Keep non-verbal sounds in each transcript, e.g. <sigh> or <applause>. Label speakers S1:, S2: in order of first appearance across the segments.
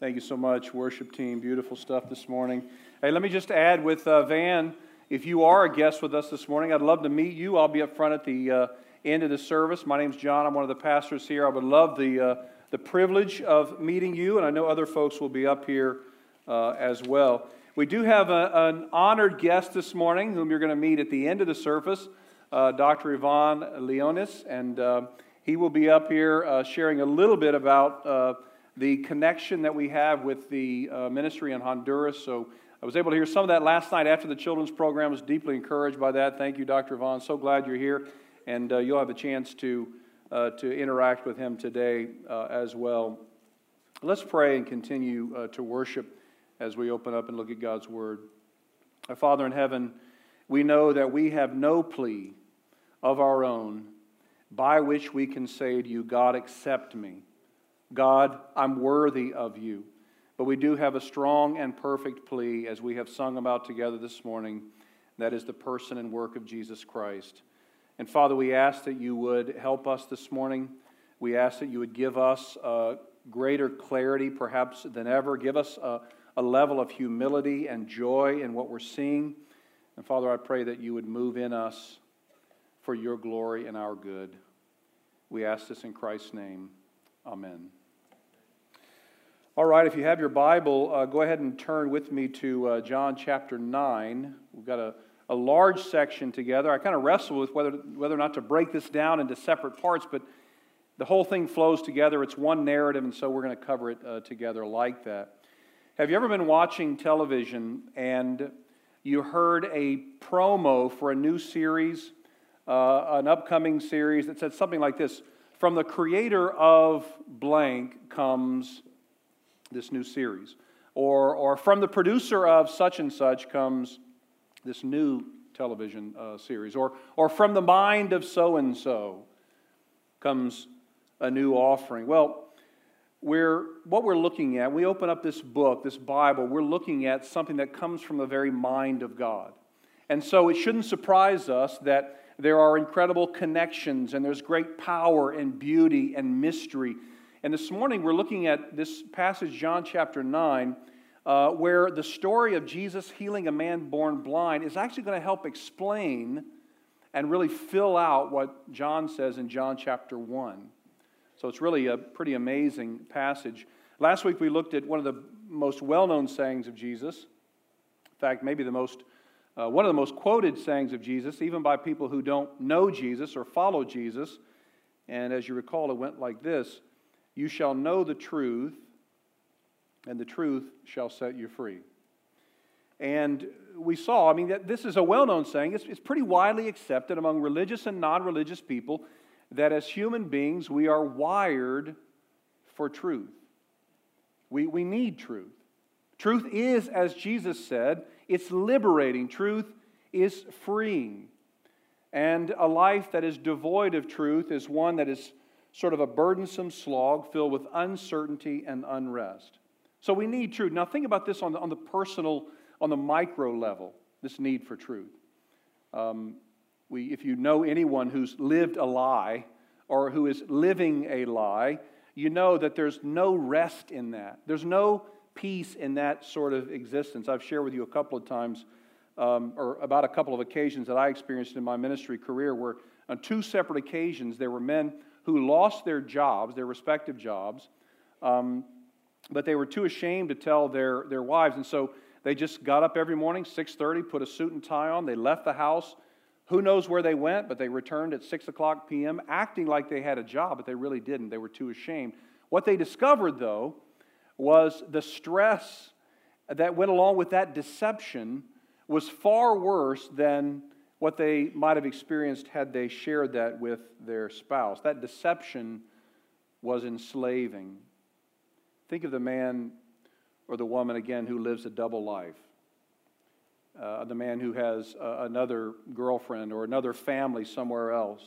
S1: Thank you so much, worship team. Beautiful stuff this morning. Hey, let me just add with uh, Van, if you are a guest with us this morning, I'd love to meet you. I'll be up front at the uh, end of the service. My name's John. I'm one of the pastors here. I would love the, uh, the privilege of meeting you, and I know other folks will be up here uh, as well. We do have a, an honored guest this morning whom you're going to meet at the end of the service, uh, Dr. Ivan Leonis, and uh, he will be up here sharing a little bit about the connection that we have with the uh, ministry in Honduras. So I was able to hear some of that last night after the children's program. I was deeply encouraged by that. Thank you, Dr. Vaughn. So glad you're here, and uh, you'll have a chance to, uh, to interact with him today uh, as well. Let's pray and continue uh, to worship as we open up and look at God's Word. Our Father in heaven, we know that we have no plea of our own by which we can say to you, God, accept me. God, I'm worthy of you. But we do have a strong and perfect plea, as we have sung about together this morning. That is the person and work of Jesus Christ. And Father, we ask that you would help us this morning. We ask that you would give us greater clarity, perhaps than ever. Give us a, a level of humility and joy in what we're seeing. And Father, I pray that you would move in us for your glory and our good. We ask this in Christ's name. Amen. All right, if you have your Bible, uh, go ahead and turn with me to uh, John chapter 9. We've got a, a large section together. I kind of wrestle with whether, whether or not to break this down into separate parts, but the whole thing flows together. It's one narrative, and so we're going to cover it uh, together like that. Have you ever been watching television and you heard a promo for a new series, uh, an upcoming series that said something like this From the creator of blank comes this new series. Or, or from the producer of such and such comes this new television uh, series. Or, or from the mind of so and so comes a new offering. Well, we're, what we're looking at, we open up this book, this Bible, we're looking at something that comes from the very mind of God. And so it shouldn't surprise us that there are incredible connections and there's great power and beauty and mystery and this morning we're looking at this passage, John chapter 9, uh, where the story of Jesus healing a man born blind is actually going to help explain and really fill out what John says in John chapter 1. So it's really a pretty amazing passage. Last week we looked at one of the most well known sayings of Jesus. In fact, maybe the most, uh, one of the most quoted sayings of Jesus, even by people who don't know Jesus or follow Jesus. And as you recall, it went like this you shall know the truth, and the truth shall set you free. And we saw, I mean, that this is a well known saying, it's, it's pretty widely accepted among religious and non religious people that as human beings, we are wired for truth. We, we need truth. Truth is, as Jesus said, it's liberating. Truth is freeing. And a life that is devoid of truth is one that is sort of a burdensome slog filled with uncertainty and unrest. So we need truth. Now, think about this on the, on the personal, on the micro level, this need for truth. Um, we, if you know anyone who's lived a lie or who is living a lie, you know that there's no rest in that. There's no peace in that sort of existence. I've shared with you a couple of times, um, or about a couple of occasions that I experienced in my ministry career, where on two separate occasions there were men who lost their jobs, their respective jobs, um, but they were too ashamed to tell their, their wives. And so they just got up every morning, 6.30, put a suit and tie on. They left the house. Who knows where they went, but they returned at 6 o'clock p.m., acting like they had a job, but they really didn't. They were too ashamed. What they discovered, though, was the stress that went along with that deception was far worse than what they might have experienced had they shared that with their spouse. That deception was enslaving. Think of the man or the woman, again, who lives a double life. Uh, the man who has uh, another girlfriend or another family somewhere else.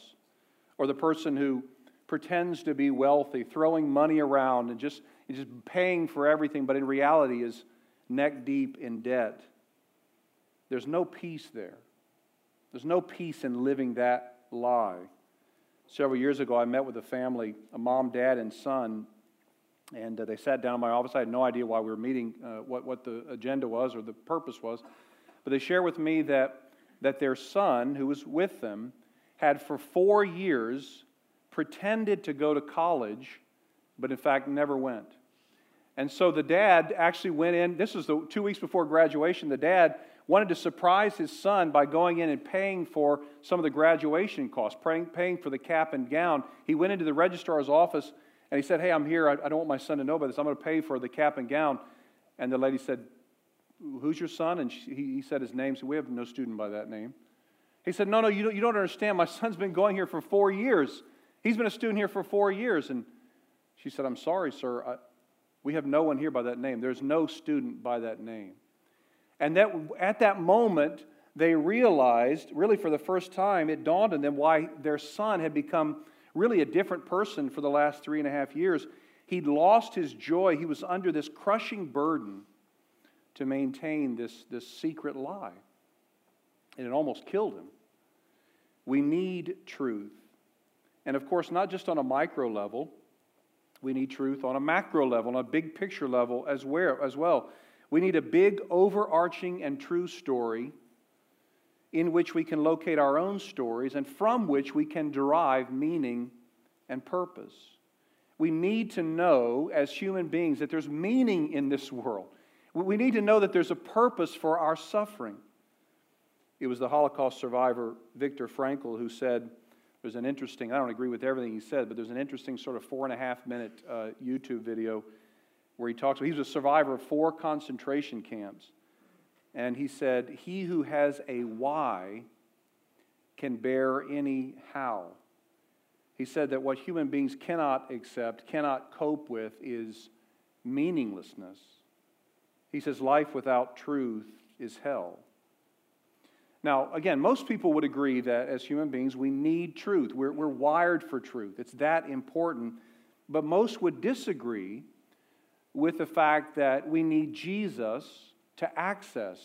S1: Or the person who pretends to be wealthy, throwing money around and just, just paying for everything, but in reality is neck deep in debt. There's no peace there. There's no peace in living that lie. Several years ago, I met with a family, a mom, dad, and son, And uh, they sat down in my office. I had no idea why we were meeting, uh, what, what the agenda was or the purpose was. But they shared with me that, that their son, who was with them, had for four years pretended to go to college, but in fact never went. And so the dad actually went in. This was the two weeks before graduation. The dad wanted to surprise his son by going in and paying for some of the graduation costs, paying, paying for the cap and gown. He went into the registrar's office and he said, Hey, I'm here. I, I don't want my son to know about this. I'm going to pay for the cap and gown. And the lady said, Who's your son? And she, he said his name. So we have no student by that name. He said, No, no, you don't, you don't understand. My <laughs> son's been going here for four years. He's been a student here for four years. And she said, I'm sorry, sir. I, we have no one here by that name. There's no student by that name. And that, at that moment, they realized, really for the first time, it dawned on them why their son had become really a different person for the last three and a half years. He'd lost his joy. He was under this crushing burden to maintain this, this secret lie. And it almost killed him. We need truth. And of course, not just on a micro level, we need truth on a macro level, on a big picture level as well. We need a big, overarching, and true story in which we can locate our own stories and from which we can derive meaning and purpose. We need to know as human beings that there's meaning in this world. We need to know that there's a purpose for our suffering. It was the Holocaust survivor Viktor Frankl who said, there's an interesting, I don't agree with everything he said, but there's an interesting sort of four and a half minute uh, YouTube video where he talks, he was a survivor of four concentration camps. And he said, He who has a why can bear any how. He said that what human beings cannot accept, cannot cope with, is meaninglessness. He says, Life without truth is hell. Now, again, most people would agree that as human beings, we need truth. We're, we're wired for truth. It's that important. But most would disagree with the fact that we need Jesus to access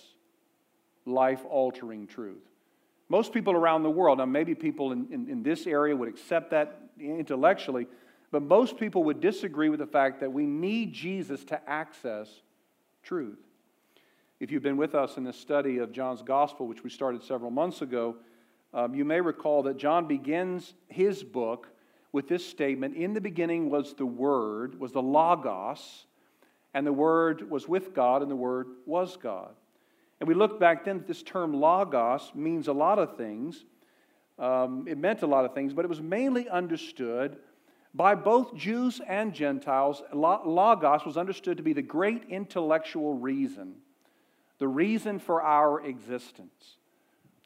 S1: life altering truth. Most people around the world, now maybe people in, in, in, this area would accept that intellectually, but most people would disagree with the fact that we need Jesus to access truth. If you've been with us in the study of John's Gospel, which we started several months ago, um, you may recall that John begins his book with this statement In the beginning was the Word, was the Logos, and the Word was with God, and the Word was God. And we looked back then that this term logos means a lot of things. Um, it meant a lot of things, but it was mainly understood by both Jews and Gentiles. Logos was understood to be the great intellectual reason, the reason for our existence,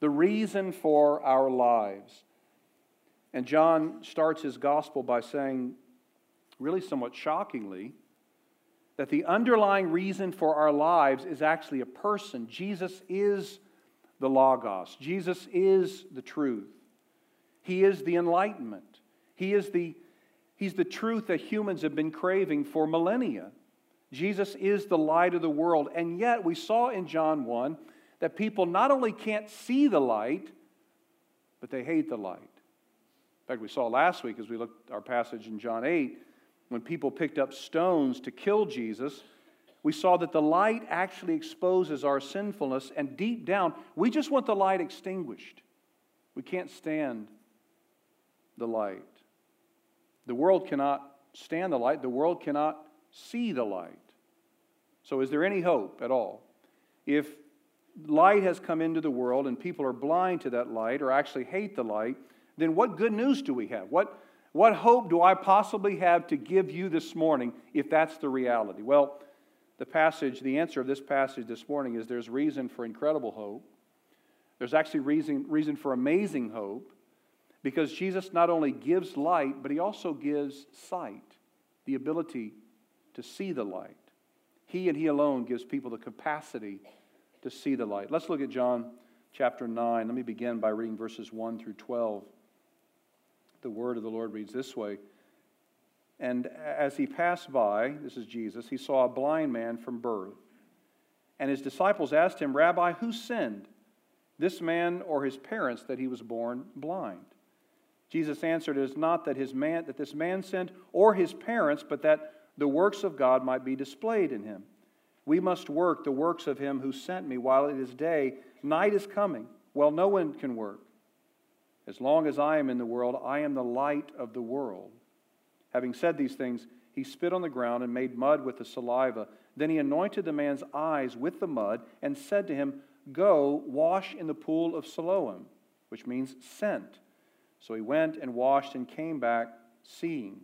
S1: the reason for our lives. And John starts his gospel by saying, really somewhat shockingly, that the underlying reason for our lives is actually a person. Jesus is the Logos, Jesus is the truth, He is the enlightenment, He is the He's the truth that humans have been craving for millennia. Jesus is the light of the world. And yet, we saw in John 1 that people not only can't see the light, but they hate the light. In fact, we saw last week as we looked our passage in John 8 when people picked up stones to kill Jesus, we saw that the light actually exposes our sinfulness, and deep down, we just want the light extinguished. We can't stand the light. The world cannot stand the light, the world cannot see the light. So, is there any hope at all? If light has come into the world and people are blind to that light or actually hate the light, then what good news do we have? What, what hope do I possibly have to give you this morning if that's the reality? Well, the passage, the answer of this passage this morning is there's reason for incredible hope. There's actually reason, reason for amazing hope because Jesus not only gives light, but he also gives sight, the ability to see the light. He and he alone gives people the capacity to see the light. Let's look at John chapter 9. Let me begin by reading verses 1 through 12 the word of the Lord reads this way And as he passed by, this is Jesus, he saw a blind man from birth. And his disciples asked him, Rabbi, who sinned, this man or his parents, that he was born blind? Jesus answered, It is not that, his man, that this man sinned or his parents, but that the works of God might be displayed in him. We must work the works of him who sent me while it is day. Night is coming. Well, no one can work. As long as I am in the world, I am the light of the world. Having said these things, he spit on the ground and made mud with the saliva. Then he anointed the man's eyes with the mud and said to him, Go, wash in the pool of Siloam, which means sent. So he went and washed and came back seeing.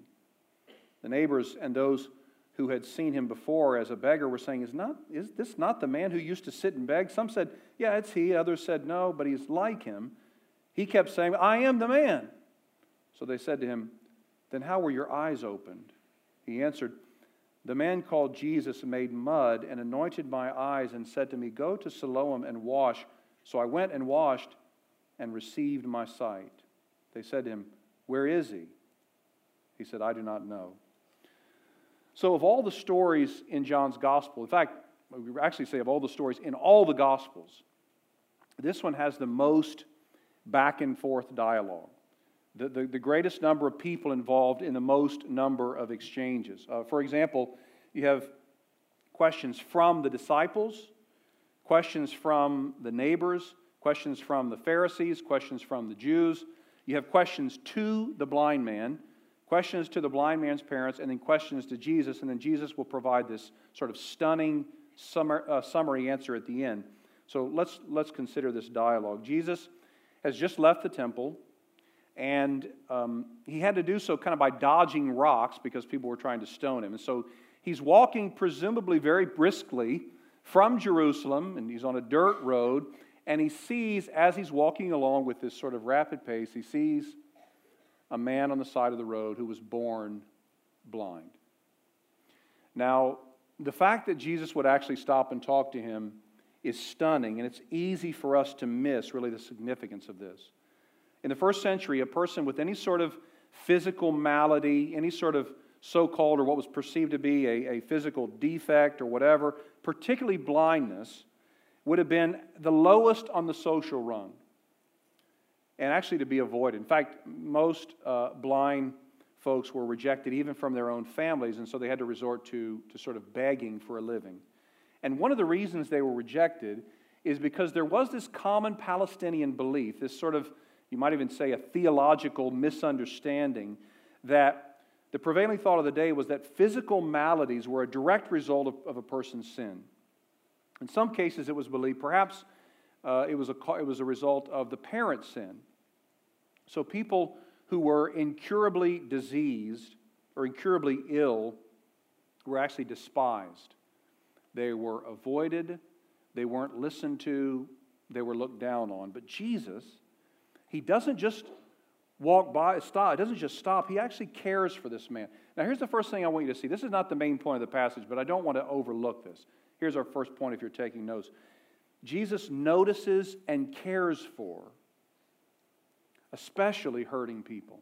S1: The neighbors and those who had seen him before as a beggar were saying, Is, not, is this not the man who used to sit and beg? Some said, Yeah, it's he. Others said, No, but he's like him. He kept saying, I am the man. So they said to him, Then how were your eyes opened? He answered, The man called Jesus made mud and anointed my eyes and said to me, Go to Siloam and wash. So I went and washed and received my sight. They said to him, Where is he? He said, I do not know. So, of all the stories in John's gospel, in fact, we actually say of all the stories in all the gospels, this one has the most back and forth dialogue. The, the, the greatest number of people involved in the most number of exchanges. Uh, for example, you have questions from the disciples, questions from the neighbors, questions from the Pharisees, questions from the Jews. You have questions to the blind man, questions to the blind man's parents, and then questions to Jesus, and then Jesus will provide this sort of stunning summary, uh, summary answer at the end. So let's, let's consider this dialogue. Jesus has just left the temple, and um, he had to do so kind of by dodging rocks because people were trying to stone him. And so he's walking, presumably very briskly, from Jerusalem, and he's on a dirt road, and he sees, as he's walking along with this sort of rapid pace, he sees a man on the side of the road who was born blind. Now, the fact that Jesus would actually stop and talk to him is stunning, and it's easy for us to miss really the significance of this. In the first century, a person with any sort of physical malady, any sort of so called or what was perceived to be a, a physical defect or whatever, particularly blindness, would have been the lowest on the social rung and actually to be avoided. In fact, most uh, blind folks were rejected even from their own families, and so they had to resort to, to sort of begging for a living. And one of the reasons they were rejected is because there was this common Palestinian belief, this sort of, you might even say, a theological misunderstanding that the prevailing thought of the day was that physical maladies were a direct result of, of a person's sin. In some cases, it was believed perhaps uh, it, was a, it was a result of the parent's sin. So people who were incurably diseased or incurably ill were actually despised. They were avoided, they weren't listened to, they were looked down on. But Jesus, he doesn't just walk by, stop. It doesn't just stop. He actually cares for this man. Now, here's the first thing I want you to see. This is not the main point of the passage, but I don't want to overlook this. Here's our first point if you're taking notes Jesus notices and cares for especially hurting people.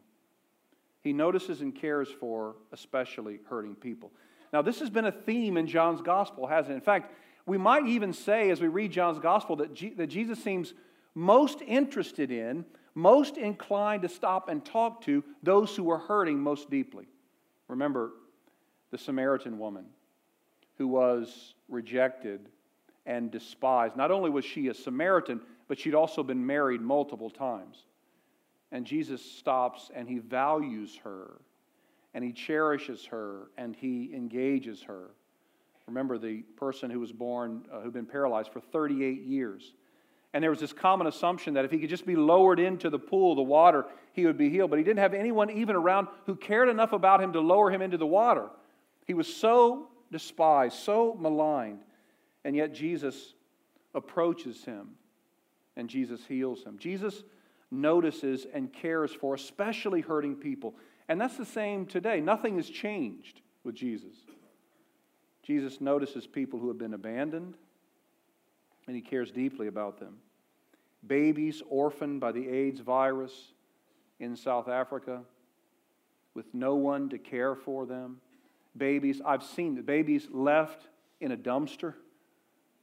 S1: He notices and cares for especially hurting people. Now, this has been a theme in John's gospel, hasn't it? In fact, we might even say as we read John's gospel that, G- that Jesus seems most interested in, most inclined to stop and talk to those who are hurting most deeply. Remember the Samaritan woman who was rejected and despised. Not only was she a Samaritan, but she'd also been married multiple times. And Jesus stops and he values her and he cherishes her and he engages her. Remember the person who was born, uh, who'd been paralyzed for 38 years. And there was this common assumption that if he could just be lowered into the pool, the water, he would be healed. But he didn't have anyone even around who cared enough about him to lower him into the water. He was so despised, so maligned. And yet Jesus approaches him and Jesus heals him. Jesus notices and cares for, especially hurting people. And that's the same today. Nothing has changed with Jesus. Jesus notices people who have been abandoned, and he cares deeply about them. Babies orphaned by the AIDS virus in South Africa with no one to care for them. Babies, I've seen the babies left in a dumpster,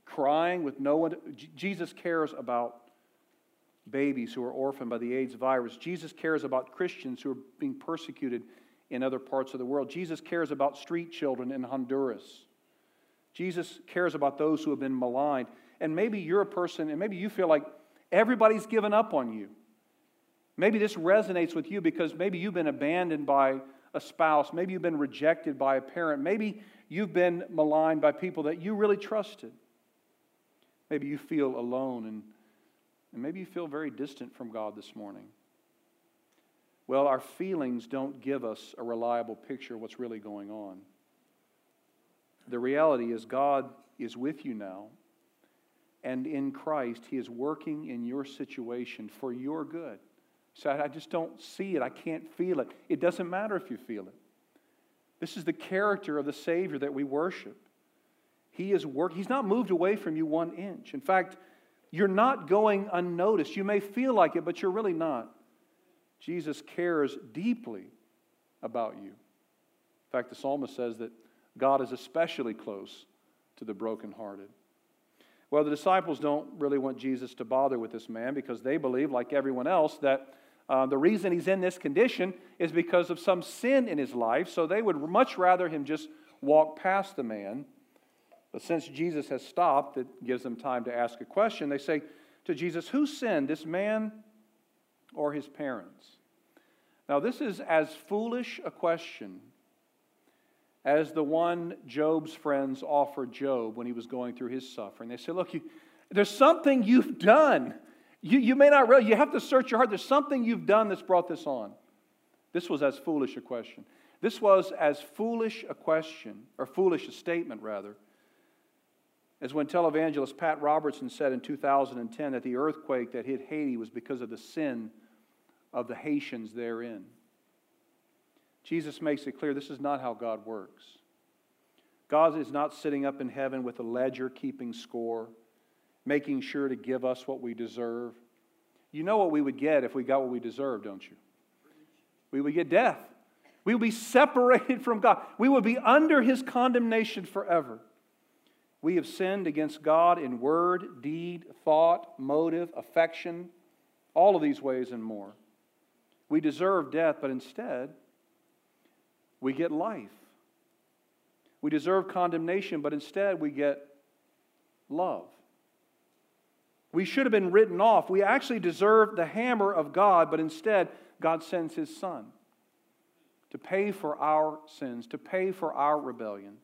S1: crying with no one. Jesus cares about babies who are orphaned by the AIDS virus. Jesus cares about Christians who are being persecuted in other parts of the world. Jesus cares about street children in Honduras. Jesus cares about those who have been maligned. And maybe you're a person, and maybe you feel like everybody's given up on you. Maybe this resonates with you because maybe you've been abandoned by a spouse. Maybe you've been rejected by a parent. Maybe you've been maligned by people that you really trusted. Maybe you feel alone and, and maybe you feel very distant from God this morning. Well, our feelings don't give us a reliable picture of what's really going on. The reality is, God is with you now, and in Christ, He is working in your situation for your good. So I just don't see it. I can't feel it. It doesn't matter if you feel it. This is the character of the Savior that we worship. He is work. He's not moved away from you one inch. In fact, you're not going unnoticed. You may feel like it, but you're really not. Jesus cares deeply about you. In fact, the psalmist says that God is especially close to the brokenhearted. Well, the disciples don't really want Jesus to bother with this man because they believe, like everyone else, that uh, the reason he's in this condition is because of some sin in his life. So they would much rather him just walk past the man. But since Jesus has stopped, it gives them time to ask a question. They say to Jesus, Who sinned, this man or his parents? Now, this is as foolish a question as the one Job's friends offered Job when he was going through his suffering. They say, Look, you, there's something you've done. You, you may not realize, you have to search your heart. There's something you've done that's brought this on. This was as foolish a question. This was as foolish a question, or foolish a statement, rather, as when televangelist Pat Robertson said in 2010 that the earthquake that hit Haiti was because of the sin of the Haitians therein. Jesus makes it clear this is not how God works. God is not sitting up in heaven with a ledger keeping score, making sure to give us what we deserve. You know what we would get if we got what we deserve, don't you? We would get death. We would be separated from God. We would be under his condemnation forever. We have sinned against God in word, deed, thought, motive, affection, all of these ways and more. We deserve death, but instead, we get life. We deserve condemnation, but instead, we get love. We should have been written off. We actually deserve the hammer of God, but instead, God sends His Son to pay for our sins, to pay for our rebellion,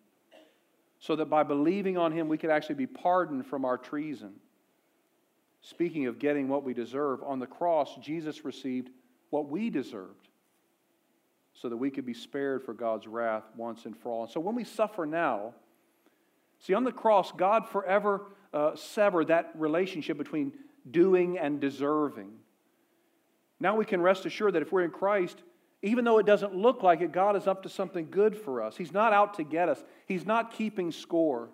S1: so that by believing on Him, we could actually be pardoned from our treason. Speaking of getting what we deserve, on the cross, Jesus received what we deserved so that we could be spared for God's wrath once and for all. And so when we suffer now, see, on the cross, God forever uh, severed that relationship between doing and deserving. Now we can rest assured that if we're in Christ, even though it doesn't look like it, God is up to something good for us. He's not out to get us, He's not keeping score.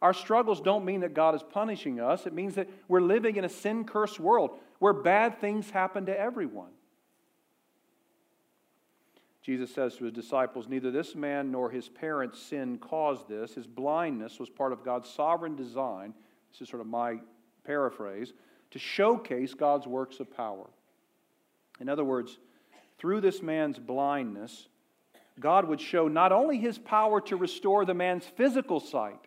S1: Our struggles don't mean that God is punishing us. It means that we're living in a sin cursed world where bad things happen to everyone. Jesus says to his disciples, Neither this man nor his parents' sin caused this. His blindness was part of God's sovereign design. This is sort of my paraphrase to showcase God's works of power. In other words, through this man's blindness, God would show not only his power to restore the man's physical sight,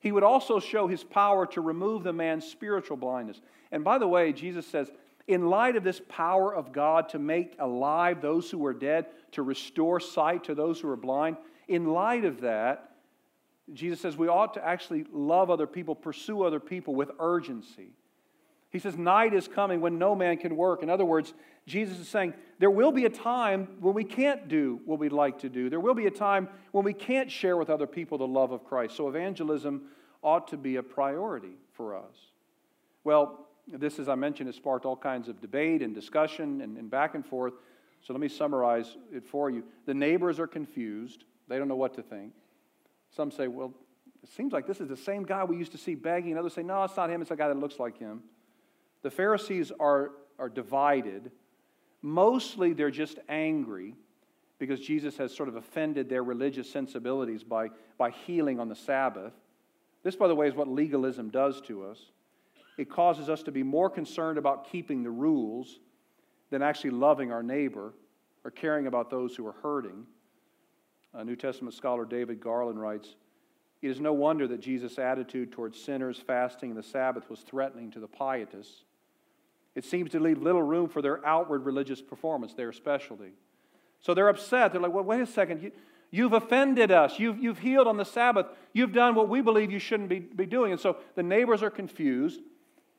S1: he would also show his power to remove the man's spiritual blindness. And by the way, Jesus says, in light of this power of God to make alive those who are dead, to restore sight to those who are blind, in light of that, Jesus says we ought to actually love other people, pursue other people with urgency. He says, Night is coming when no man can work. In other words, Jesus is saying, There will be a time when we can't do what we'd like to do. There will be a time when we can't share with other people the love of Christ. So evangelism ought to be a priority for us. Well, this, as I mentioned, has sparked all kinds of debate and discussion and, and back and forth. So let me summarize it for you. The neighbors are confused, they don't know what to think. Some say, well, it seems like this is the same guy we used to see begging. Others say, no, it's not him, it's a guy that looks like him. The Pharisees are, are divided. Mostly they're just angry because Jesus has sort of offended their religious sensibilities by, by healing on the Sabbath. This, by the way, is what legalism does to us it causes us to be more concerned about keeping the rules than actually loving our neighbor or caring about those who are hurting. A New Testament scholar David Garland writes It is no wonder that Jesus' attitude towards sinners, fasting, the Sabbath was threatening to the pietists. It seems to leave little room for their outward religious performance, their specialty. So they're upset. They're like, well, wait a second. You, have offended us. You've, you've healed on the Sabbath. You've done what we believe you shouldn't be, be doing. And so the neighbors are confused.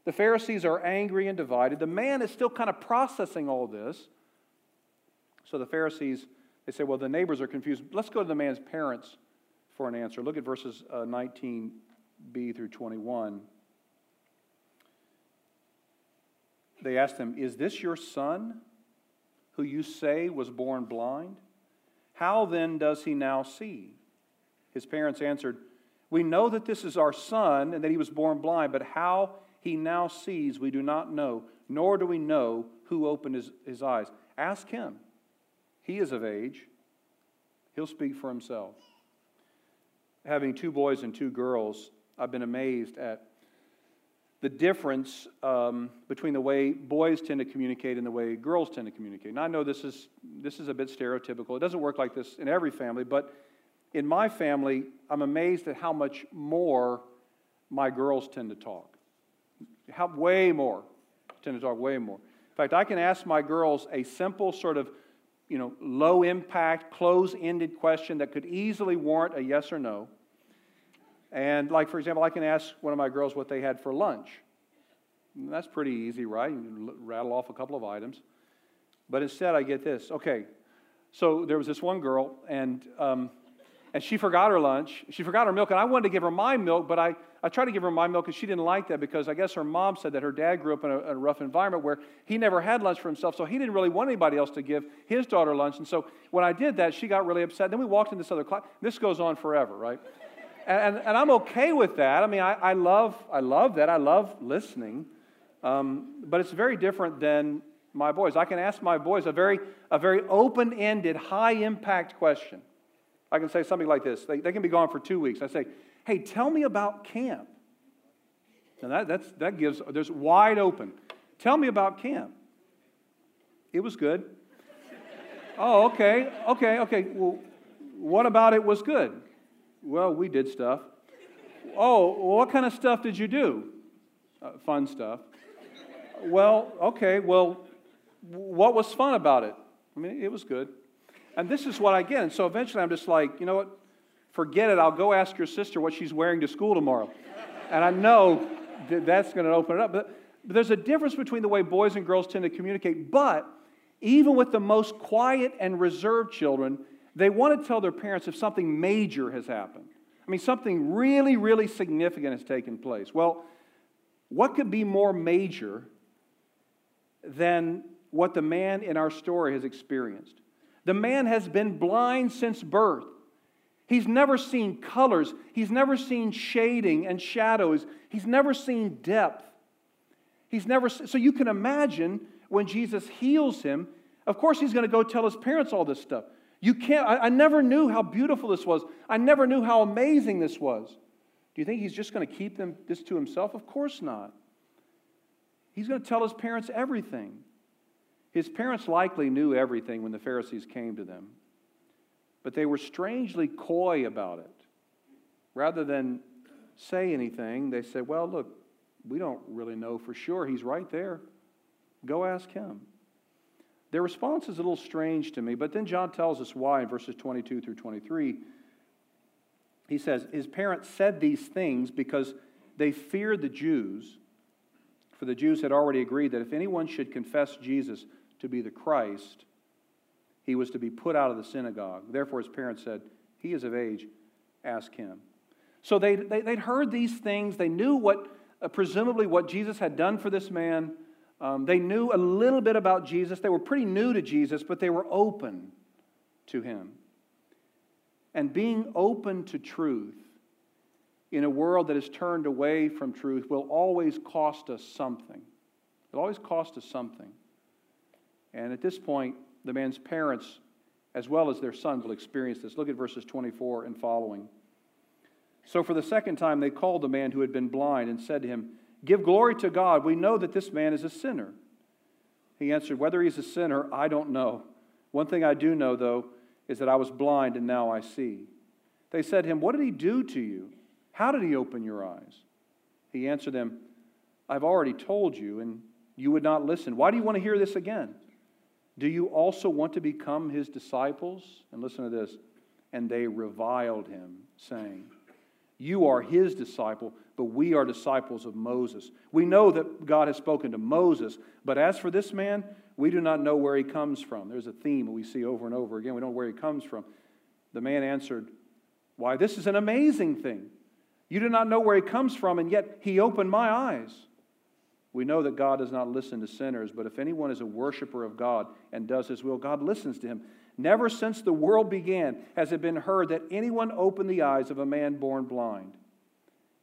S1: The Pharisees are angry and divided. The man is still kind of processing all this. So the Pharisees, they say, well, the neighbors are confused. Let's go to the man's parents for an answer. Look at verses uh, 19b through 21. They asked him, Is this your son who you say was born blind? How then does he now see? His parents answered, We know that this is our son and that he was born blind, but how he now sees we do not know, nor do we know who opened his, his eyes. Ask him. He is of age, he'll speak for himself. Having two boys and two girls, I've been amazed at the difference um, between the way boys tend to communicate and the way girls tend to communicate. And I know this is, this is a bit stereotypical. It doesn't work like this in every family, but in my family, I'm amazed at how much more my girls tend to talk. How, way more. Tend to talk way more. In fact, I can ask my girls a simple sort of, you know, low impact, close ended question that could easily warrant a yes or no. And, like, for example, I can ask one of my girls what they had for lunch. And that's pretty easy, right? You rattle off a couple of items. But instead, I get this. Okay, so there was this one girl, and, um, and she forgot her lunch. She forgot her milk, and I wanted to give her my milk, but I, I tried to give her my milk, and she didn't like that because I guess her mom said that her dad grew up in a, a rough environment where he never had lunch for himself, so he didn't really want anybody else to give his daughter lunch. And so when I did that, she got really upset. Then we walked in this other class. This goes on forever, right? And, and, I'm okay with that. I mean, I, I, love, I love that. I love listening. Um, but it's very different than my boys. I can ask my boys a very, a very open ended, high impact question. I can say something like this they, they can be gone for two weeks. I say, hey, tell me about camp. And that, that's, that gives, there's wide open. Tell me about camp. It was good. <laughs> oh, okay, okay, okay. Well, what about it was good? Well, we did stuff. Oh, what kind of stuff did you do? Uh, fun stuff. Well, okay, well, what was fun about it? I mean, it was good. And this is what I get. And so eventually I'm just like, you know what? Forget it. I'll go ask your sister what she's wearing to school tomorrow. And I know that that's going to open it up. But, but there's a difference between the way boys and girls tend to communicate. But even with the most quiet and reserved children, they want to tell their parents if something major has happened. I mean, something really, really significant has taken place. Well, what could be more major than what the man in our story has experienced? The man has been blind since birth. He's never seen colors. He's never seen shading and shadows. He's never seen depth. He's never so you can imagine when Jesus heals him, of course he's going to go tell his parents all this stuff. You can't, I, I never knew how beautiful this was. I never knew how amazing this was. Do you think he's just going to keep them this to himself? Of course not. He's going to tell his parents everything. His parents likely knew everything when the Pharisees came to them, but they were strangely coy about it. Rather than say anything, they said, Well, look, we don't really know for sure. He's right there. Go ask him. Their response is a little strange to me, but then John tells us why in verses 22 through 23. He says, His parents said these things because they feared the Jews, for the Jews had already agreed that if anyone should confess Jesus to be the Christ, he was to be put out of the synagogue. Therefore, his parents said, He is of age, ask him. So they, they, would heard these things. They knew what, uh, presumably, what Jesus had done for this man. Um, they knew a little bit about Jesus. They were pretty new to Jesus, but they were open to him. And being open to truth in a world that is turned away from truth will always cost us something. It'll always cost us something. And at this point, the man's parents, as well as their son, will experience this. Look at verses 24 and following. So, for the second time, they called the man who had been blind and said to him, Give glory to God. We know that this man is a sinner. He answered, Whether he's a sinner, I don't know. One thing I do know, though, is that I was blind and now I see. They said to him, What did he do to you? How did he open your eyes? He answered them, I've already told you, and you would not listen. Why do you want to hear this again? Do you also want to become his disciples? And listen to this. And they reviled him, saying, You are his disciple, but we are disciples of Moses. We know that God has spoken to Moses, but as for this man, we do not know where he comes from. There's a theme we see over and over again. We don't know where he comes from. The man answered, Why, this is an amazing thing. You do not know where he comes from, and yet he opened my eyes. We know that God does not listen to sinners, but if anyone is a worshiper of God and does his will, God listens to him. Never since the world began has it been heard that anyone opened the eyes of a man born blind.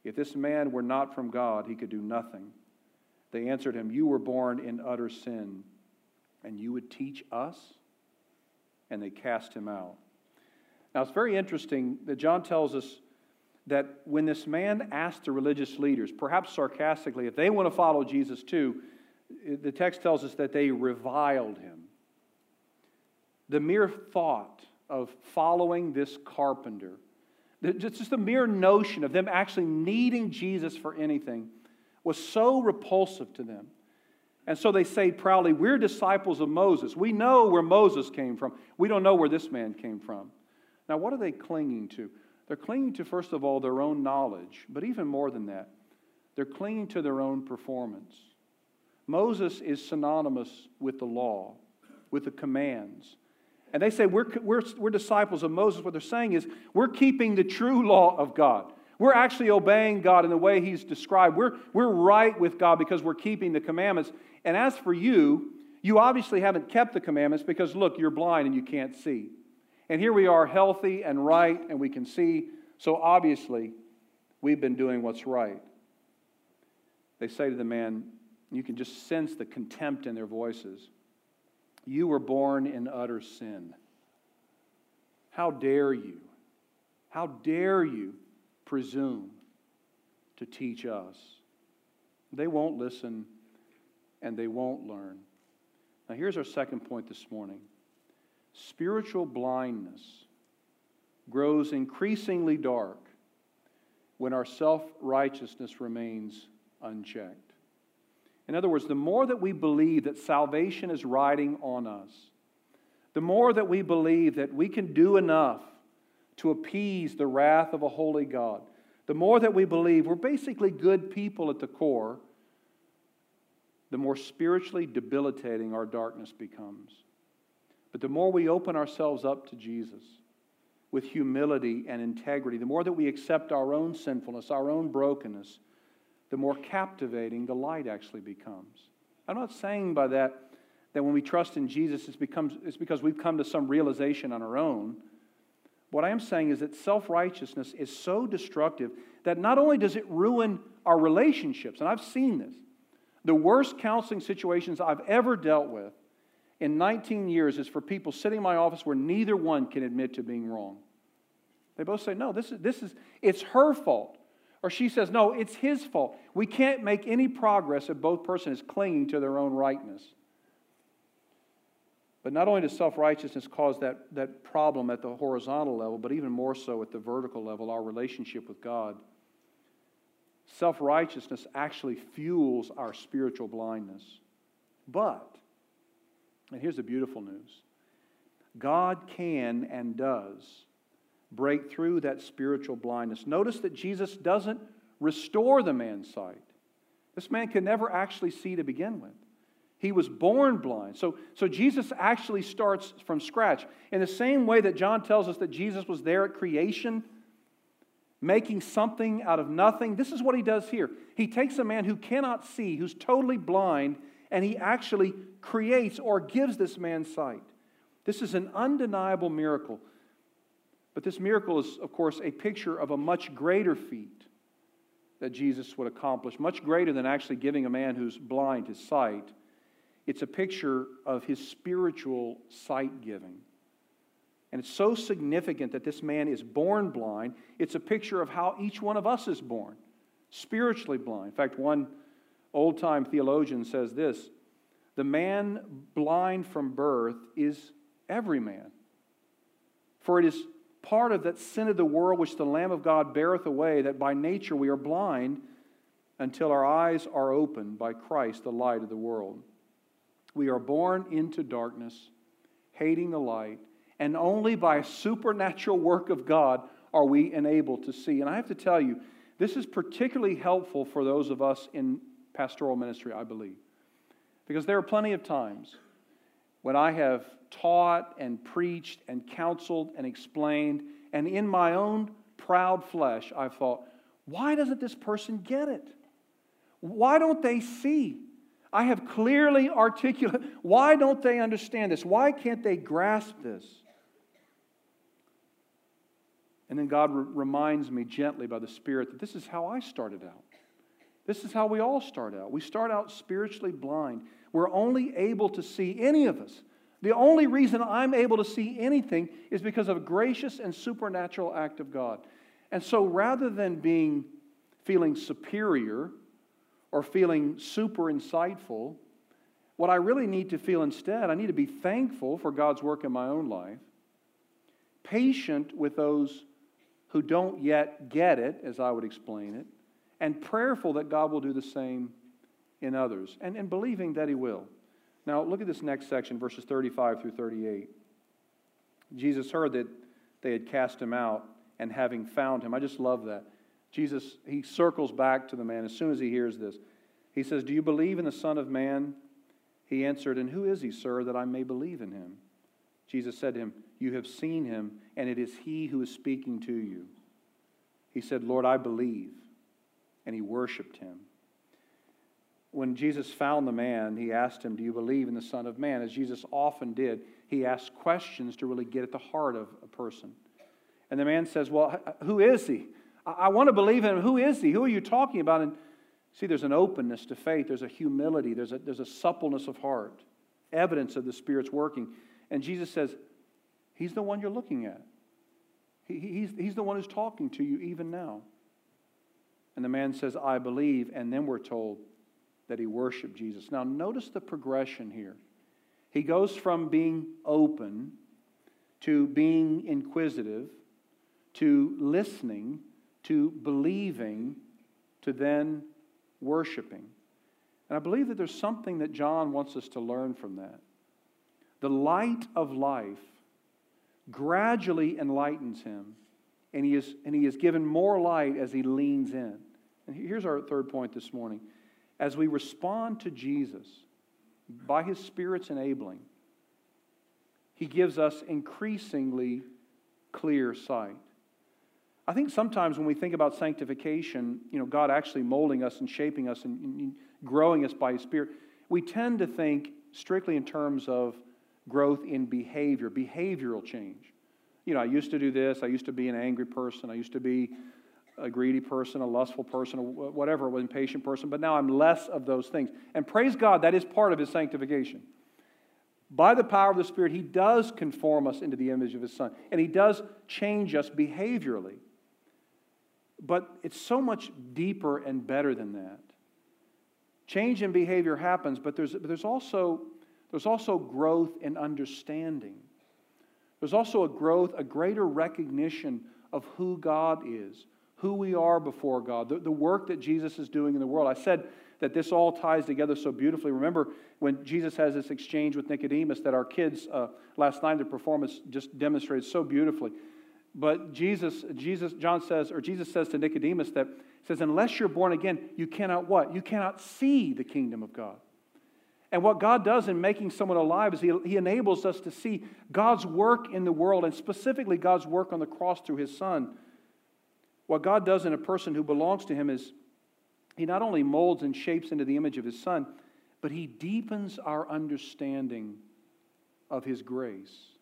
S1: If this man were not from God, he could do nothing. They answered him, You were born in utter sin, and you would teach us? And they cast him out. Now, it's very interesting that John tells us that when this man asked the religious leaders, perhaps sarcastically, if they want to follow Jesus too, the text tells us that they reviled him. The mere thought of following this carpenter, just the mere notion of them actually needing Jesus for anything, was so repulsive to them. And so they say proudly, We're disciples of Moses. We know where Moses came from. We don't know where this man came from. Now, what are they clinging to? They're clinging to, first of all, their own knowledge, but even more than that, they're clinging to their own performance. Moses is synonymous with the law, with the commands. And they say, we're, we're, we're disciples of Moses. What they're saying is, we're keeping the true law of God. We're actually obeying God in the way He's described. We're, we're right with God because we're keeping the commandments. And as for you, you obviously haven't kept the commandments because, look, you're blind and you can't see. And here we are, healthy and right, and we can see. So obviously, we've been doing what's right. They say to the man, you can just sense the contempt in their voices. You were born in utter sin. How dare you? How dare you presume to teach us? They won't listen and they won't learn. Now, here's our second point this morning spiritual blindness grows increasingly dark when our self righteousness remains unchecked. In other words, the more that we believe that salvation is riding on us, the more that we believe that we can do enough to appease the wrath of a holy God, the more that we believe we're basically good people at the core, the more spiritually debilitating our darkness becomes. But the more we open ourselves up to Jesus with humility and integrity, the more that we accept our own sinfulness, our own brokenness, the more captivating the light actually becomes. I'm not saying by that that when we trust in Jesus, it's, becomes, it's because we've come to some realization on our own. What I am saying is that self righteousness is so destructive that not only does it ruin our relationships, and I've seen this, the worst counseling situations I've ever dealt with in 19 years is for people sitting in my office where neither one can admit to being wrong. They both say, no, this is, this is, it's her fault. Or she says, no, it's his fault. We can't make any progress if both persons is clinging to their own rightness. But not only does self righteousness cause that, that problem at the horizontal level, but even more so at the vertical level, our relationship with God. Self righteousness actually fuels our spiritual blindness. But and here's the beautiful news God can and does break through that spiritual blindness. Notice that Jesus doesn't restore the man's sight. This man could never actually see to begin with. He was born blind. So, so Jesus actually starts from scratch. In the same way that John tells us that Jesus was there at creation, making something out of nothing, this is what he does here. He takes a man who cannot see, who's totally blind, and he actually creates or gives this man sight. This is an undeniable miracle. But this miracle is, of course, a picture of a much greater feat that Jesus would accomplish, much greater than actually giving a man who's blind his sight. It's a picture of his spiritual sight giving. And it's so significant that this man is born blind. It's a picture of how each one of us is born, spiritually blind. In fact, one old time theologian says this the man blind from birth is every man. For it is part of that sin of the world which the Lamb of God beareth away, that by nature we are blind until our eyes are opened by Christ, the light of the world. We are born into darkness, hating the light, and only by a supernatural work of God are we enabled to see. And I have to tell you, this is particularly helpful for those of us in pastoral ministry, I believe. Because there are plenty of times when I have taught and preached and counseled and explained, and in my own proud flesh, I've thought, why doesn't this person get it? Why don't they see? I have clearly articulated. <laughs> Why don't they understand this? Why can't they grasp this? And then God re- reminds me gently by the Spirit that this is how I started out. This is how we all start out. We start out spiritually blind. We're only able to see any of us. The only reason I'm able to see anything is because of a gracious and supernatural act of God. And so rather than being feeling superior or feeling super insightful, what I really need to feel instead, I need to be thankful for God's work in my own life, patient with those who don't yet get it, as I would explain it, and prayerful that God will do the same in others, and, and believing that He will. Now, look at this next section, verses 35 through 38. Jesus heard that they had cast him out, and having found him, I just love that. Jesus, he circles back to the man as soon as he hears this. He says, Do you believe in the Son of Man? He answered, And who is he, sir, that I may believe in him? Jesus said to him, You have seen him, and it is he who is speaking to you. He said, Lord, I believe. And he worshiped him. When Jesus found the man, he asked him, Do you believe in the Son of Man? As Jesus often did, he asked questions to really get at the heart of a person. And the man says, Well, who is he? I, want to believe in him. Who is he? Who are you talking about? And see, there's an openness to faith, there's a humility, there's a, there's a suppleness of heart, evidence of the Spirit's working. And Jesus says, He's the one you're looking at. He, he's, he's the one who's talking to you even now. And the man says, I believe. And then we're told that he worshiped Jesus. Now, notice the progression here. He goes from being open to being inquisitive to listening to believing to then worshiping. And I believe that there's something that John wants us to learn from that. The light of life gradually enlightens him, and he is, and he is given more light as he leans in. And here's our third point this morning. As we respond to Jesus by his Spirit's enabling, he gives us increasingly clear sight. I think sometimes when we think about sanctification, you know, God actually molding us and shaping us and, growing us by His Spirit, we tend to think strictly in terms of growth in behavior, behavioral change. You know, I used to do this, I used to be an angry person, I used to be a greedy person, a lustful person, whatever, an impatient person, but now I'm less of those things. And praise God, that is part of His sanctification. By the power of the Spirit, He does conform us into the image of His Son, and He does change us behaviorally. But it's so much deeper and better than that. Change in behavior happens, but there's, but there's, also, there's also growth in understanding. There's also a growth, a greater recognition of who God is, who we are before God, the, the work that Jesus is doing in the world. I said that this all ties together so beautifully. Remember when Jesus has this exchange with Nicodemus that our kids uh, last night, the performance just demonstrated so beautifully. But Jesus, Jesus, John says, or Jesus says to Nicodemus that says, unless you're born again, you cannot what? You cannot see the kingdom of God. And what God does in making someone alive is he, he enables us to see God's work in the world, and specifically God's work on the cross through his Son. What God does in a person who belongs to him is he not only molds and shapes into the image of his Son, but he deepens our understanding of his grace.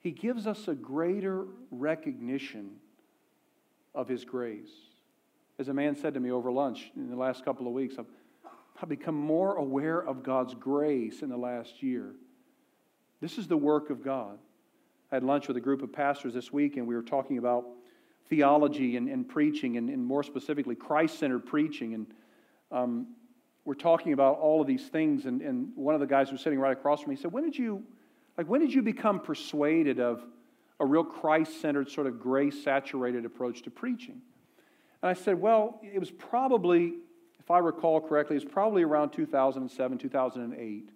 S1: He gives us a greater recognition of His grace. As a man said to me over lunch in the last couple of weeks, I've, I've become more aware of God's grace in the last year. This is the work of God. I had lunch with a group of pastors this week, and we were talking about theology and, and preaching, and, and, more specifically, Christ centered preaching. And um, we're talking about all of these things. And, and one of the guys who was sitting right across from me said, When did you Like, when did you become persuaded of a real Christ centered, sort of grace saturated approach to preaching? And I said, Well, it was probably, if I recall correctly, it was probably around 2007, 2008.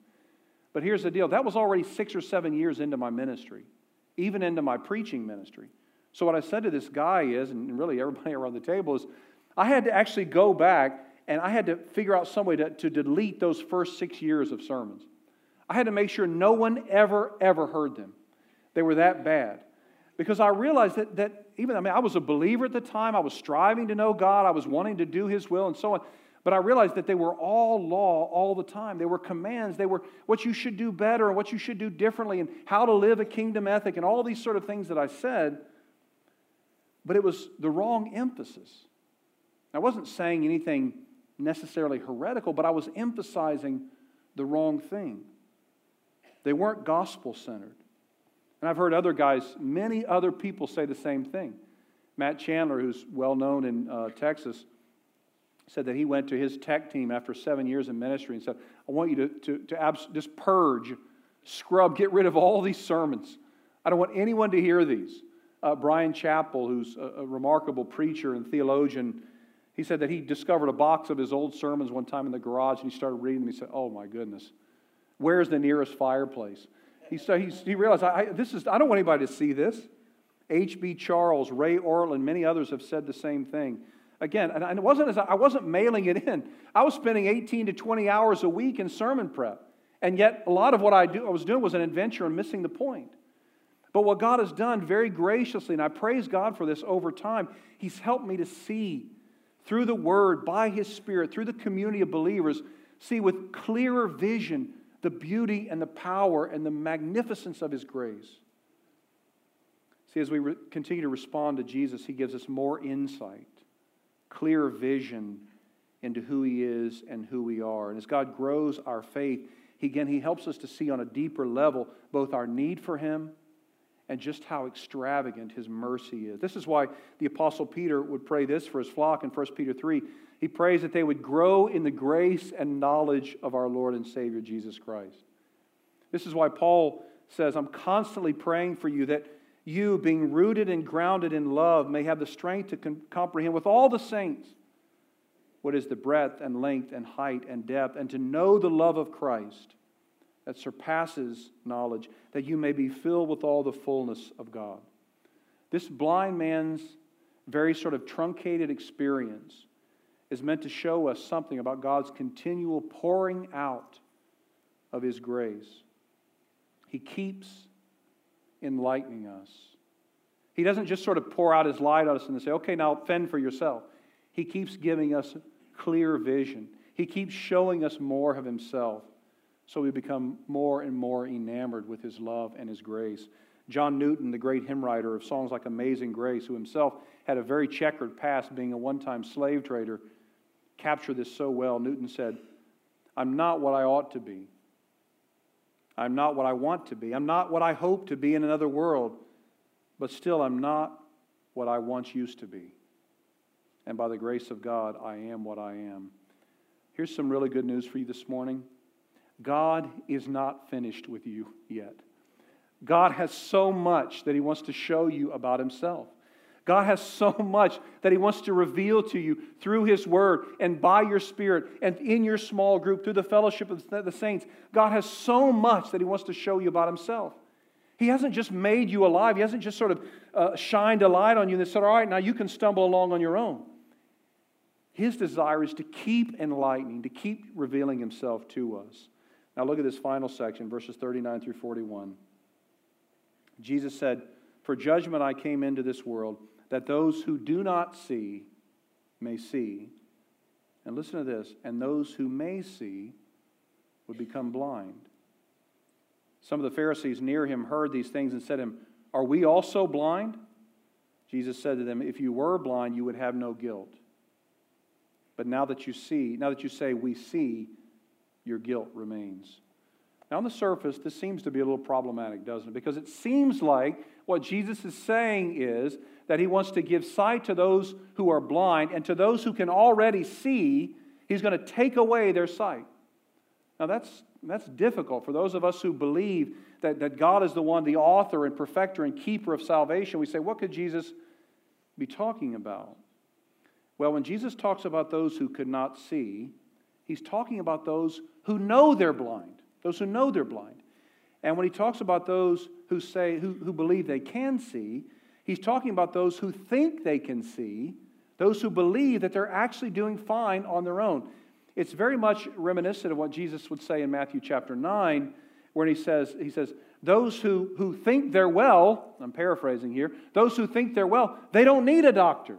S1: But here's the deal that was already six or seven years into my ministry, even into my preaching ministry. So, what I said to this guy is, and really everybody <laughs> around the table, is I had to actually go back and I had to figure out some way to, to delete those first six years of sermons. I had to make sure no one ever, ever heard them. They were that bad. Because I realized that, that even, I mean, I was a believer at the time. I was striving to know God. I was wanting to do His will and so on. But I realized that they were all law all the time. They were commands. They were what you should do better and what you should do differently and how to live a kingdom ethic and all these sort of things that I said. But it was the wrong emphasis. I wasn't saying anything necessarily heretical, but I was emphasizing the wrong thing. They weren't gospel centered. And I've heard other guys, many other people say the same thing. Matt Chandler, who's well known in uh, Texas, said that he went to his tech team after seven years in ministry and said, I want you to, to, to abs- just purge, scrub, get rid of all these sermons. I don't want anyone to hear these. Uh, Bryan Chapell, who's a, a remarkable preacher and theologian, he said that he discovered a box of his old sermons one time in the garage and he started reading them. He said, Oh my goodness, where's the nearest fireplace? He, started, he, he realized, I, this is, I don't want anybody to see this. H.B. Charles, Ray Ortlund, many others have said the same thing. Again, and it wasn't as I wasn't mailing it in. I was spending 18 to 20 hours a week in sermon prep. And yet, a lot of what I, do, I was doing was an adventure and missing the point. But what God has done very graciously, and I praise God for this over time, He's helped me to see through the Word, by His Spirit, through the community of believers, see with clearer vision the beauty and the power and the magnificence of His grace. See, as we re- continue to respond to Jesus, He gives us more insight, clear vision into who He is and who we are. And as God grows our faith, he, again, He helps us to see on a deeper level both our need for Him and just how extravagant his mercy is. This is why the Apostle Peter would pray this for his flock in 1 Peter 3. He prays that they would grow in the grace and knowledge of our Lord and Savior Jesus Christ. This is why Paul says, I'm constantly praying for you that you, being rooted and grounded in love, may have the strength to con- comprehend with all the saints what is the breadth and length and height and depth, and to know the love of Christ that surpasses knowledge, that you may be filled with all the fullness of God. This blind man's very sort of truncated experience is meant to show us something about God's continual pouring out of His grace. He keeps enlightening us. He doesn't just sort of pour out His light on us and say, okay, now fend for yourself. He keeps giving us clear vision. He keeps showing us more of Himself so we become more and more enamored with his love and his grace. John Newton, the great hymn writer of songs like Amazing Grace, who himself had a very checkered past being a one time slave trader, captured this so well. Newton said, I'm not what I ought to be. I'm not what I want to be. I'm not what I hope to be in another world, but still I'm not what I once used to be. And by the grace of God, I am what I am. Here's some really good news for you this morning. God is not finished with you yet. God has so much that He wants to show you about Himself. God has so much that He wants to reveal to you through His Word and by your Spirit and in your small group through the fellowship of the saints. God has so much that He wants to show you about Himself. He hasn't just made you alive, He hasn't just sort of uh, shined a light on you and said, All right, now you can stumble along on your own. His desire is to keep enlightening, to keep revealing Himself to us. Now look at this final section, verses 39 through 41. Jesus said, For judgment I came into this world, that those who do not see may see. And listen to this, and those who may see would become blind. Some of the Pharisees near him heard these things and said to him, Are we also blind? Jesus said to them, If you were blind, you would have no guilt. But now that you see, now that you say, We see, your guilt remains. Now, on the surface, this seems to be a little problematic, doesn't it? Because it seems like what Jesus is saying is that he wants to give sight to those who are blind, and to those who can already see, he's going to take away their sight. Now, that's that's difficult for those of us who believe that, that God is the one, the author and perfecter and keeper of salvation. We say, what could Jesus be talking about? Well, when Jesus talks about those who could not see, he's talking about those who know they're blind, those who know they're blind. And when he talks about those who say, who, who believe they can see, he's talking about those who think they can see, those who believe that they're actually doing fine on their own. It's very much reminiscent of what Jesus would say in Matthew chapter 9, where he says, he says, those who, who think they're well, I'm paraphrasing here, those who think they're well, they don't need a doctor.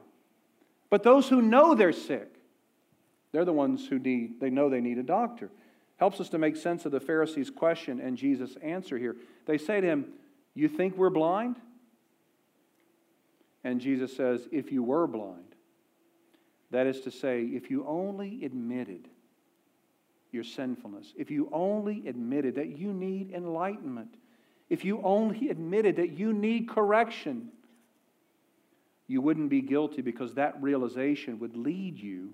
S1: But those who know they're sick, they're the ones who need, they know they need a doctor. Helps us to make sense of the Pharisees' question and Jesus' answer here. They say to him, You think we're blind? And Jesus says, If you were blind, that is to say, if you only admitted your sinfulness, if you only admitted that you need enlightenment, if you only admitted that you need correction, you wouldn't be guilty because that realization would lead you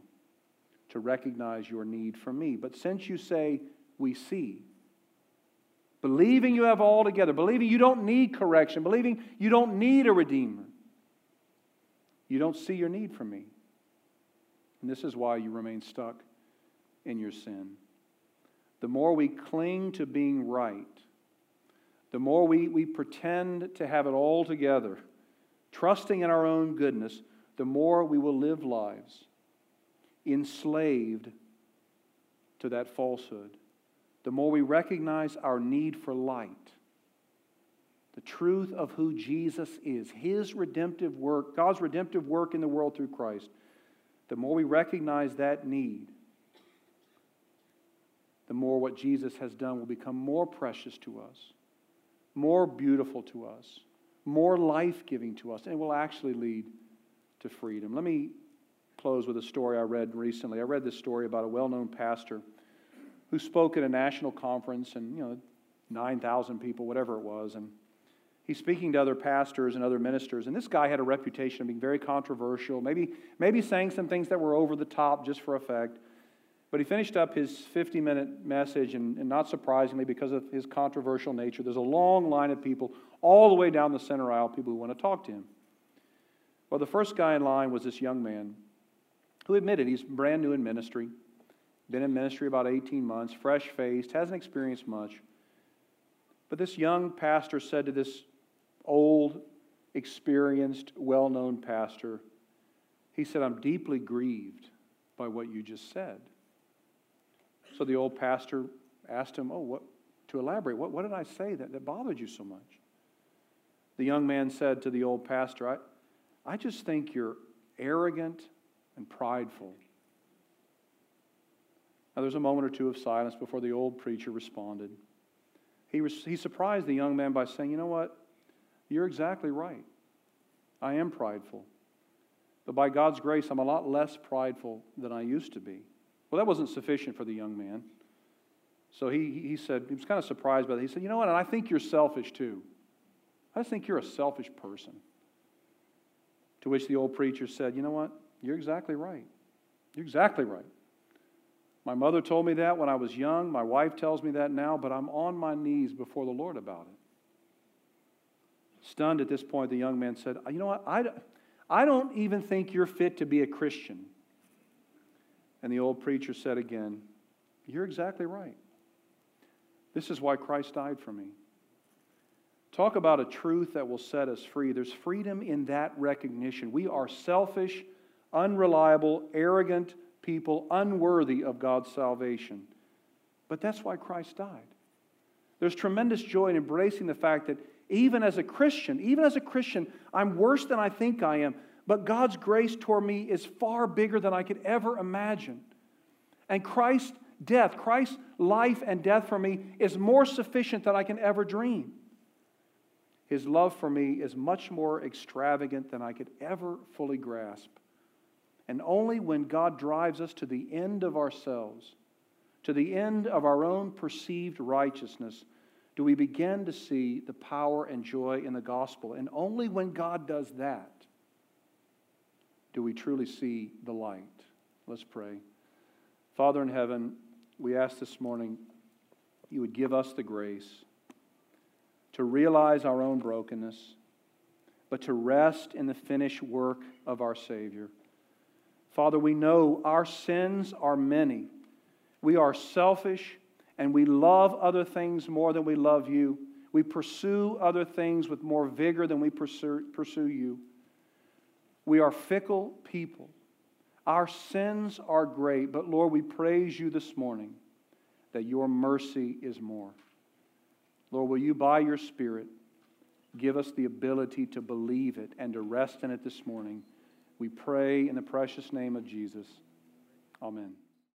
S1: to recognize your need for me. But since you say, we see, believing you have all together, believing you don't need correction, believing you don't need a redeemer, you don't see your need for me. And this is why you remain stuck in your sin. The more we cling to being right, the more we, we pretend to have it all together, trusting in our own goodness, the more we will live lives enslaved to that falsehood. The more we recognize our need for light, the truth of who Jesus is, His redemptive work, God's redemptive work in the world through Christ, the more we recognize that need, the more what Jesus has done will become more precious to us, more beautiful to us, more life giving to us, and will actually lead to freedom. Let me close with a story I read recently. I read this story about a well known pastor who spoke at a national conference, and, you know, 9,000 people, whatever it was, and he's speaking to other pastors and other ministers, and this guy had a reputation of being very controversial, maybe, maybe saying some things that were over the top just for effect. But he finished up his 50 minute message, and, and, not surprisingly, because of his controversial nature, there's a long line of people all the way down the center aisle, people who want to talk to him. Well, the first guy in line was this young man who admitted he's brand new in ministry, been in ministry about 18 months, fresh faced, hasn't experienced much. But this young pastor said to this old, experienced, well known pastor, he said, I'm deeply grieved by what you just said. So the old pastor asked him, Oh, what, to elaborate, what, what did I say that, that bothered you so much? The young man said to the old pastor, I, I just think you're arrogant and prideful. Now, there's a moment or two of silence before the old preacher responded. He, he surprised the young man by saying, You know what? You're exactly right. I am prideful. But by God's grace, I'm a lot less prideful than I used to be. Well, that wasn't sufficient for the young man. So he, he said, he was kind of surprised by that. He said, You know what? And I think you're selfish too. I just think you're a selfish person. To which the old preacher said, You know what? You're exactly right. You're exactly right. My mother told me that when I was young. My wife tells me that now, but I'm on my knees before the Lord about it. Stunned at this point, the young man said, You know what? I, I don't even think you're fit to be a Christian. And the old preacher said again, You're exactly right. This is why Christ died for me. Talk about a truth that will set us free. There's freedom in that recognition. We are selfish, unreliable, arrogant people, unworthy of God's salvation. But that's why Christ died. There's tremendous joy in embracing the fact that even as a Christian, even as a Christian, I'm worse than I think I am. But God's grace toward me is far bigger than I could ever imagine. And Christ's death, Christ's life and death for me is more sufficient than I can ever dream. His love for me is much more extravagant than I could ever fully grasp. And only when God drives us to the end of ourselves, to the end of our own perceived righteousness, do we begin to see the power and joy in the gospel. And only when God does that do we truly see the light. Let's pray. Father in heaven, we ask this morning you would give us the grace to realize our own brokenness, but to rest in the finished work of our Savior. Father, we know our sins are many. We are selfish and we love other things more than we love you. We pursue other things with more vigor than we pursue, pursue you. We are fickle people. Our sins are great, but Lord, we praise you this morning that your mercy is more. Lord, will you, by your Spirit, give us the ability to believe it and to rest in it this morning? We pray in the precious name of Jesus. Amen.